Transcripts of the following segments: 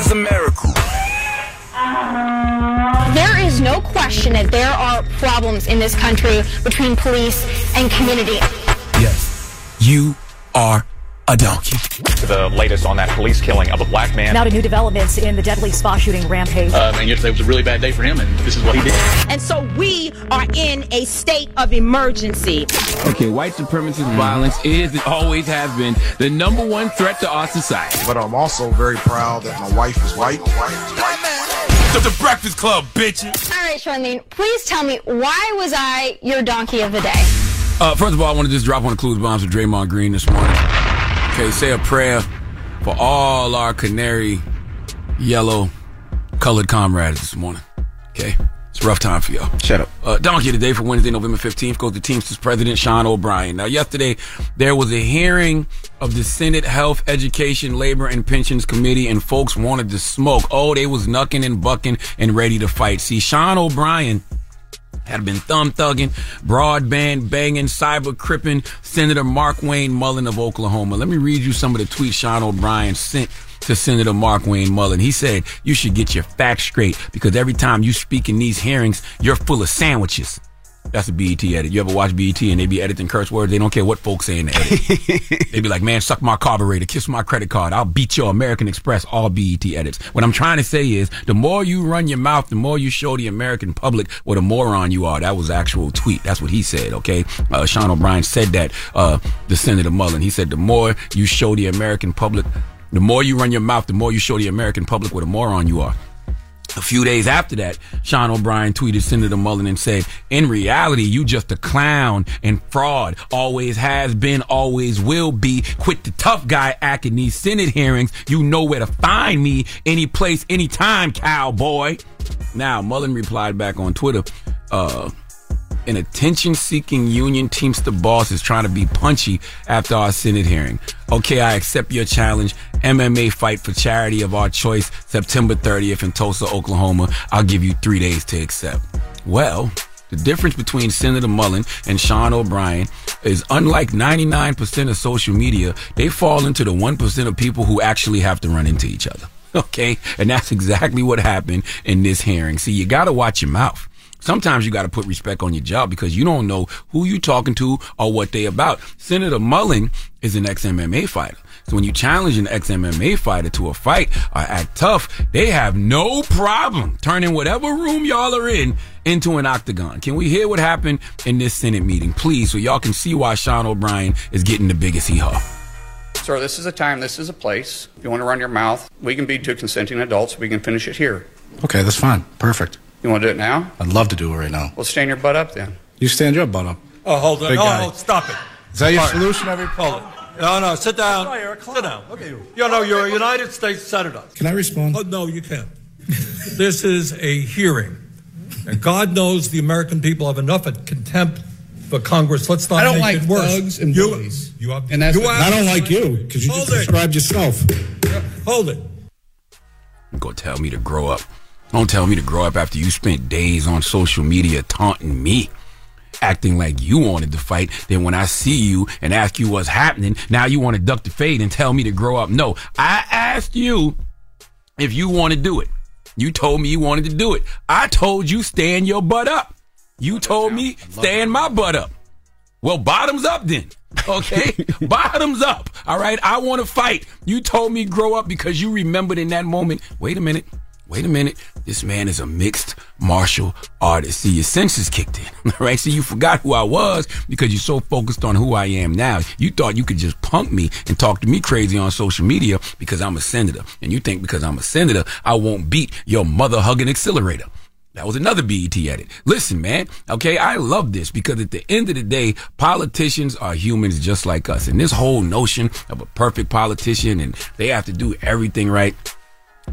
Is a miracle. There is no question that there are problems in this country between police and community. Yes, you are a donkey. The latest on that police killing of a black man. Now to new developments in the deadly spa shooting rampage. Um, and yesterday was a really bad day for him, and this is what he did. And so we are in a state of emergency. Okay, white supremacist violence is and always has been the number one threat to our society. But I'm also very proud that my wife is white. The, the Breakfast Club, bitches. All right, Charlamagne, please tell me why was I your donkey of the day? Uh, first of all, I want to just drop one of Clues bombs with Draymond Green this morning. Okay, say a prayer for all our canary yellow colored comrades this morning. Okay? It's a rough time for y'all. Shut up. Uh, donkey today for Wednesday, November 15th goes to Teamsters President Sean O'Brien. Now, yesterday, there was a hearing of the Senate Health, Education, Labor, and Pensions Committee, and folks wanted to smoke. Oh, they was knucking and bucking and ready to fight. See, Sean O'Brien had been thumb thugging, broadband banging, cyber cripping Senator Markwayne Mullin of Oklahoma. Let me read you some of the tweets Sean O'Brien sent to Senator Markwayne Mullin. He said, You should get your facts straight because every time you speak in these hearings, you're full of sandwiches. That's a BET edit. You ever watch BET and they be editing curse words? They don't care what folks say in the edit. they be like, man, suck my carburetor, kiss my credit card. I'll beat your American Express, all BET edits. What I'm trying to say is the more you run your mouth, the more you show the American public what a moron you are. That was actual tweet. That's what he said, okay? Uh, Sean O'Brien said that, uh, the Senator Mullin. He said the more you show the American public, the more you run your mouth, the more you show the American public what a moron you are. A few days after that, Sean O'Brien tweeted Senator Mullin and said, in reality, you just a clown and fraud. Always has been, always will be. Quit the tough guy act in these Senate hearings. You know where to find me any place, anytime, cowboy. Now, Mullin replied back on Twitter, uh, An attention seeking union Teamster boss is trying to be punchy after our Senate hearing. Okay, I accept your challenge. MMA fight for charity of our choice, September 30th in Tulsa, Oklahoma. I'll give you three days to accept. Well, the difference between Senator Mullin and Sean O'Brien is unlike 99% of social media, they fall into the 1% of people who actually have to run into each other. Okay? And that's exactly what happened in this hearing. See, you gotta watch your mouth. Sometimes you got to put respect on your job because you don't know who you're talking to or what they about. Senator Mullin is an ex-MMA fighter. So when you challenge an ex-MMA fighter to a fight or act tough, they have no problem turning whatever room y'all are in into an octagon. Can we hear what happened in this Senate meeting, please, so y'all can see why Sean O'Brien is getting the biggest hee-haw? Sir, this is a time, this is a place. If you want to run your mouth, we can be two consenting adults. We can finish it here. Okay, that's fine. Perfect. You want to do it now? I'd love to do it right now. Well, stand your butt up then. You stand your butt up. Oh, hold on. Big Oh, guy. oh, stop it. Is that your Quiet. solution every Hold it. No, no, sit down. Sit down. Look at you. You know, you're a United States Senator. Can I respond? Oh, no, you can't. this is a hearing. And God knows the American people have enough of contempt for Congress. Let's not I don't make like it worse. thugs and you, bullies. You have, And that's you what- have- I don't like you because you Hold just it. described yourself. Hold it. You gonna tell me to grow up. Don't tell me to grow up after you spent days on social media taunting me. Acting like you wanted to fight, then when I see you and ask you what's happening, now you want to duck the fade and tell me to grow up. No, I asked you if you want to do it. You told me you wanted to do it. I told you stand your butt up. You told me stand my butt up. Well, bottoms up then. Okay? bottoms up. All right? I want to fight. You told me grow up because you remembered in that moment. Wait a minute. Wait a minute. This man is a mixed martial artist. See, your senses kicked in. Right? See, you forgot who I was because you're so focused on who I am now. You thought you could just punk me and talk to me crazy on social media because I'm a senator. And you think because I'm a senator, I won't beat your mother hugging accelerator. That was another BET edit. Listen, man. Okay. I love this because at the end of the day, politicians are humans just like us. And this whole notion of a perfect politician and they have to do everything right.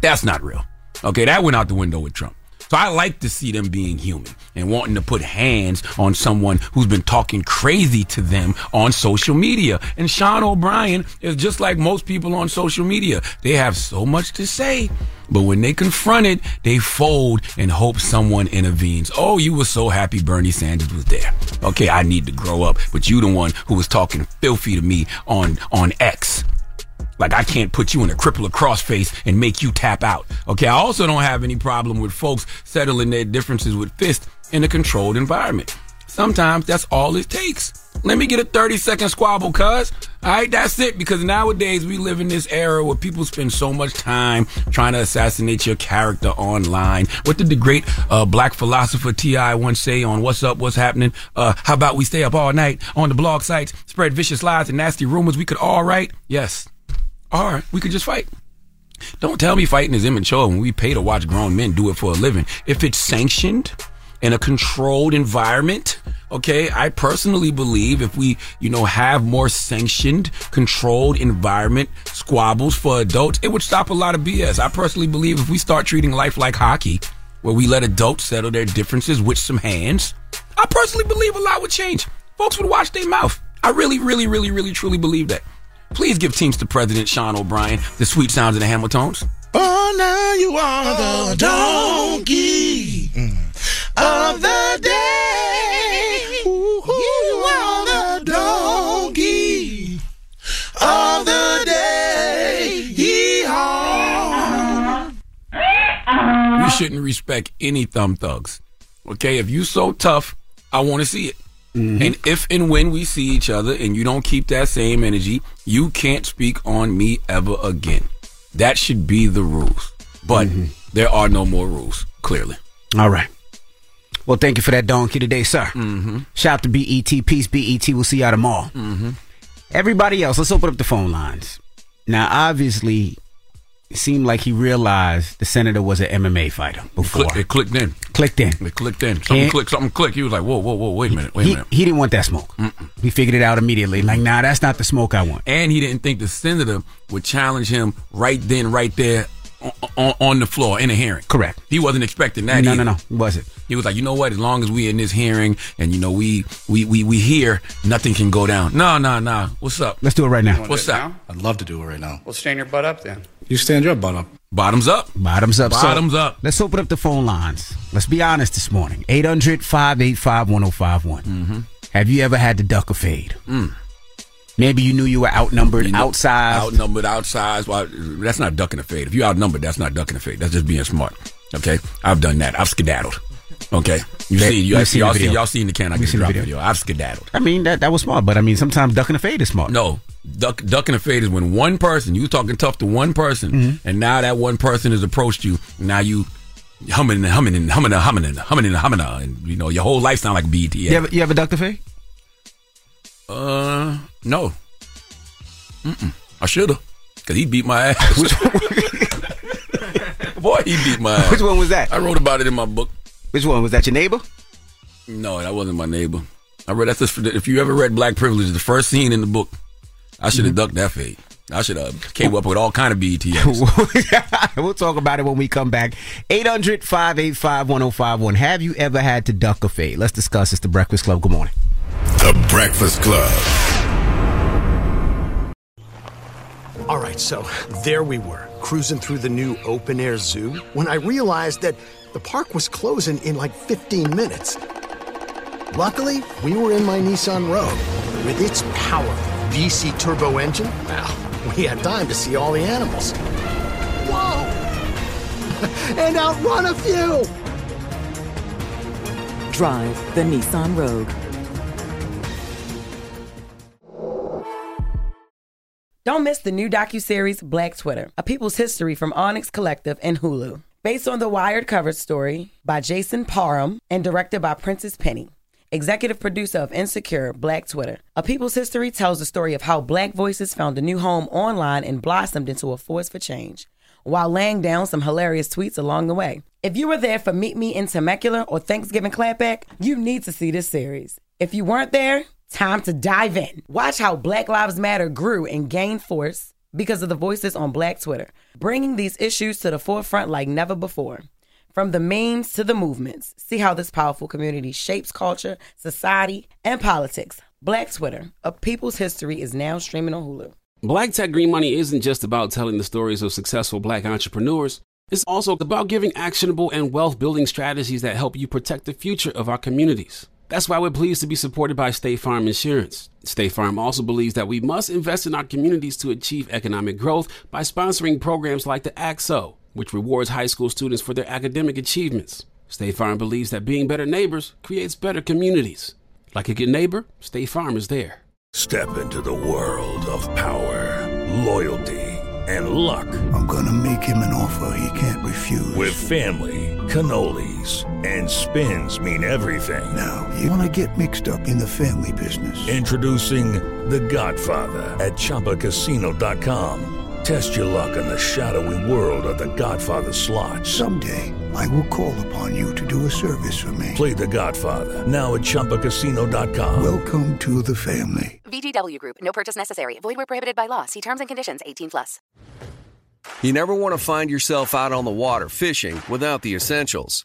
That's not real. Okay. That went out the window with Trump. So I like to see them being human and wanting to put hands on someone who's been talking crazy to them on social media. And Sean O'Brien is just like most people on social media. They have so much to say, but when they confront it, they fold and hope someone intervenes. Oh, you were so happy Bernie Sanders was there. Okay, I need to grow up, but you the one who was talking filthy to me on on X. Like I can't put you in a crippler crossface and make you tap out. Okay. I also don't have any problem with folks settling their differences with fists in a controlled environment. Sometimes that's all it takes. Let me get a 30 second squabble, cuz. Alright, that's it. Because nowadays we live in this era where people spend so much time trying to assassinate your character online. What did the great uh, black philosopher T.I. once say on What's Up, What's Happening? Uh, how about we stay up all night on the blog sites, spread vicious lies and nasty rumors we could all write? Yes. Or we could just fight. Don't tell me fighting is immature when we pay to watch grown men do it for a living. If it's sanctioned in a controlled environment, okay, I personally believe if we, you know, have more sanctioned, controlled environment squabbles for adults, it would stop a lot of BS. I personally believe if we start treating life like hockey, where we let adults settle their differences with some hands, I personally believe a lot would change. Folks would watch their mouth. I really, really, really, really, truly believe that. Please give Teamsters President Sean O'Brien the sweet sounds of the Hamiltones. Oh, now you are the donkey of the day. You are the donkey of the day. Yeehaw. You shouldn't respect any thumb thugs. Okay, if you so tough, I want to see it. And if and when we see each other and you don't keep that same energy, you can't speak on me ever again. That should be the rules. But there are no more rules, clearly. All right. Well, thank you for that donkey today, sir. Mm-hmm. Shout out to BET. Peace, BET. We'll see y'all tomorrow. Mm-hmm. Everybody else, let's open up the phone lines. Now, obviously, it seemed like he realized the senator was an MMA fighter before. Click, it clicked in. Clicked in. It clicked in. Something Can't- clicked. Something clicked. He was like, "Whoa, whoa, whoa! Wait a minute! Wait a minute!" he didn't want that smoke. He figured it out immediately. Like, nah, that's not the smoke I want. And he didn't think the senator would challenge him right then, right there, on, on, on the floor in a hearing. Correct. He wasn't expecting that. No, either. no, no. Was it? He was like, you know what? As long as we in this hearing and you know we we we we here, nothing can go down. No, no, no. What's up? Let's do it right now. What's do up? now? I'd love to do it right now. Well, stand your butt up then. You stand your butt up. Bottoms up. Bottoms up. So, Bottoms up. Let's open up the phone lines. Let's be honest this morning. 800 585 1051. Mm-hmm. Have you ever had to duck or fade? Mm. Maybe you knew you were outnumbered, You know, outside. outnumbered, outside. Well, that's not ducking a fade. If you're outnumbered, that's not ducking a fade. That's just being smart. Okay, I've done that. I've skedaddled. Okay, you That- see, you, we've seen y'all see, video. y'all seen the can I We've get drop video. video. I've skedaddled. I mean, that, that was smart, but I mean, sometimes ducking a fade is smart. No, duck, ducking a fade is when one person you talking tough to one person, Mm-hmm. and now that one person has approached you. Now you humming and humming and humming and humming and humming and humming, and you know your whole life sound like BT. You, ever, you ever ducked a fade? Uh, no. Mm-mm. I should have, cause he beat my ass. Boy, he beat my ass. Which one was that? I wrote about it in my book. Which one? Was that your neighbor? No, that wasn't my neighbor. I read that's just, if you ever read Black Privilege, the first scene in the book, I should have mm-hmm. ducked that fade. I should have came up with all kind of BTS. we'll talk about it when we come back. 800 585 1051. Have you ever had to duck a fade? Let's discuss. It's the Breakfast Club. Good morning. The Breakfast Club. All right, so there we were, cruising through the new open air zoo, when I realized that the park was closing in like 15 minutes. Luckily, we were in my Nissan Rogue. With its powerful VC turbo engine, well, we had time to see all the animals. Whoa! and outrun a few! Drive the Nissan Rogue. Don't miss the new docuseries Black Twitter, a people's history from Onyx Collective and Hulu. Based on the Wired cover story by Jason Parham and directed by Prentice Penny. Executive producer of Insecure, Black Twitter. A People's History tells the story of how black voices found a new home online and blossomed into a force for change, while laying down some hilarious tweets along the way. If you were there for Meet Me in Temecula or Thanksgiving Clapback, you need to see this series. If you weren't there, time to dive in. Watch how Black Lives Matter grew and gained force because of the voices on Black Twitter, bringing these issues to the forefront like never before. From the memes to the movements, see how this powerful community shapes culture, society, and politics. Black Twitter, a people's history, is now streaming on Hulu. Black Tech Green Money isn't just about telling the stories of successful black entrepreneurs. It's also about giving actionable and wealth building strategies that help you protect the future of our communities. That's why we're pleased to be supported by State Farm Insurance. State Farm also believes that we must invest in our communities to achieve economic growth by sponsoring programs like the AXO, which rewards high school students for their academic achievements. State Farm believes that being better neighbors creates better communities. Like a good neighbor, State Farm is there. Step into the world of power, loyalty, and luck. I'm gonna make him an offer he can't refuse. With family, cannolis, and spins mean everything. Now, you wanna get mixed up in the family business. Introducing The Godfather at ChumbaCasino.com. Test your luck in the shadowy world of The Godfather slot. Someday, I will call upon you to do a service for me. Play The Godfather now at ChumbaCasino.com. Welcome to the family. VGW Group. No purchase necessary. Void where prohibited by law. See terms and conditions. 18 plus. You never want to find yourself out on the water fishing without the essentials.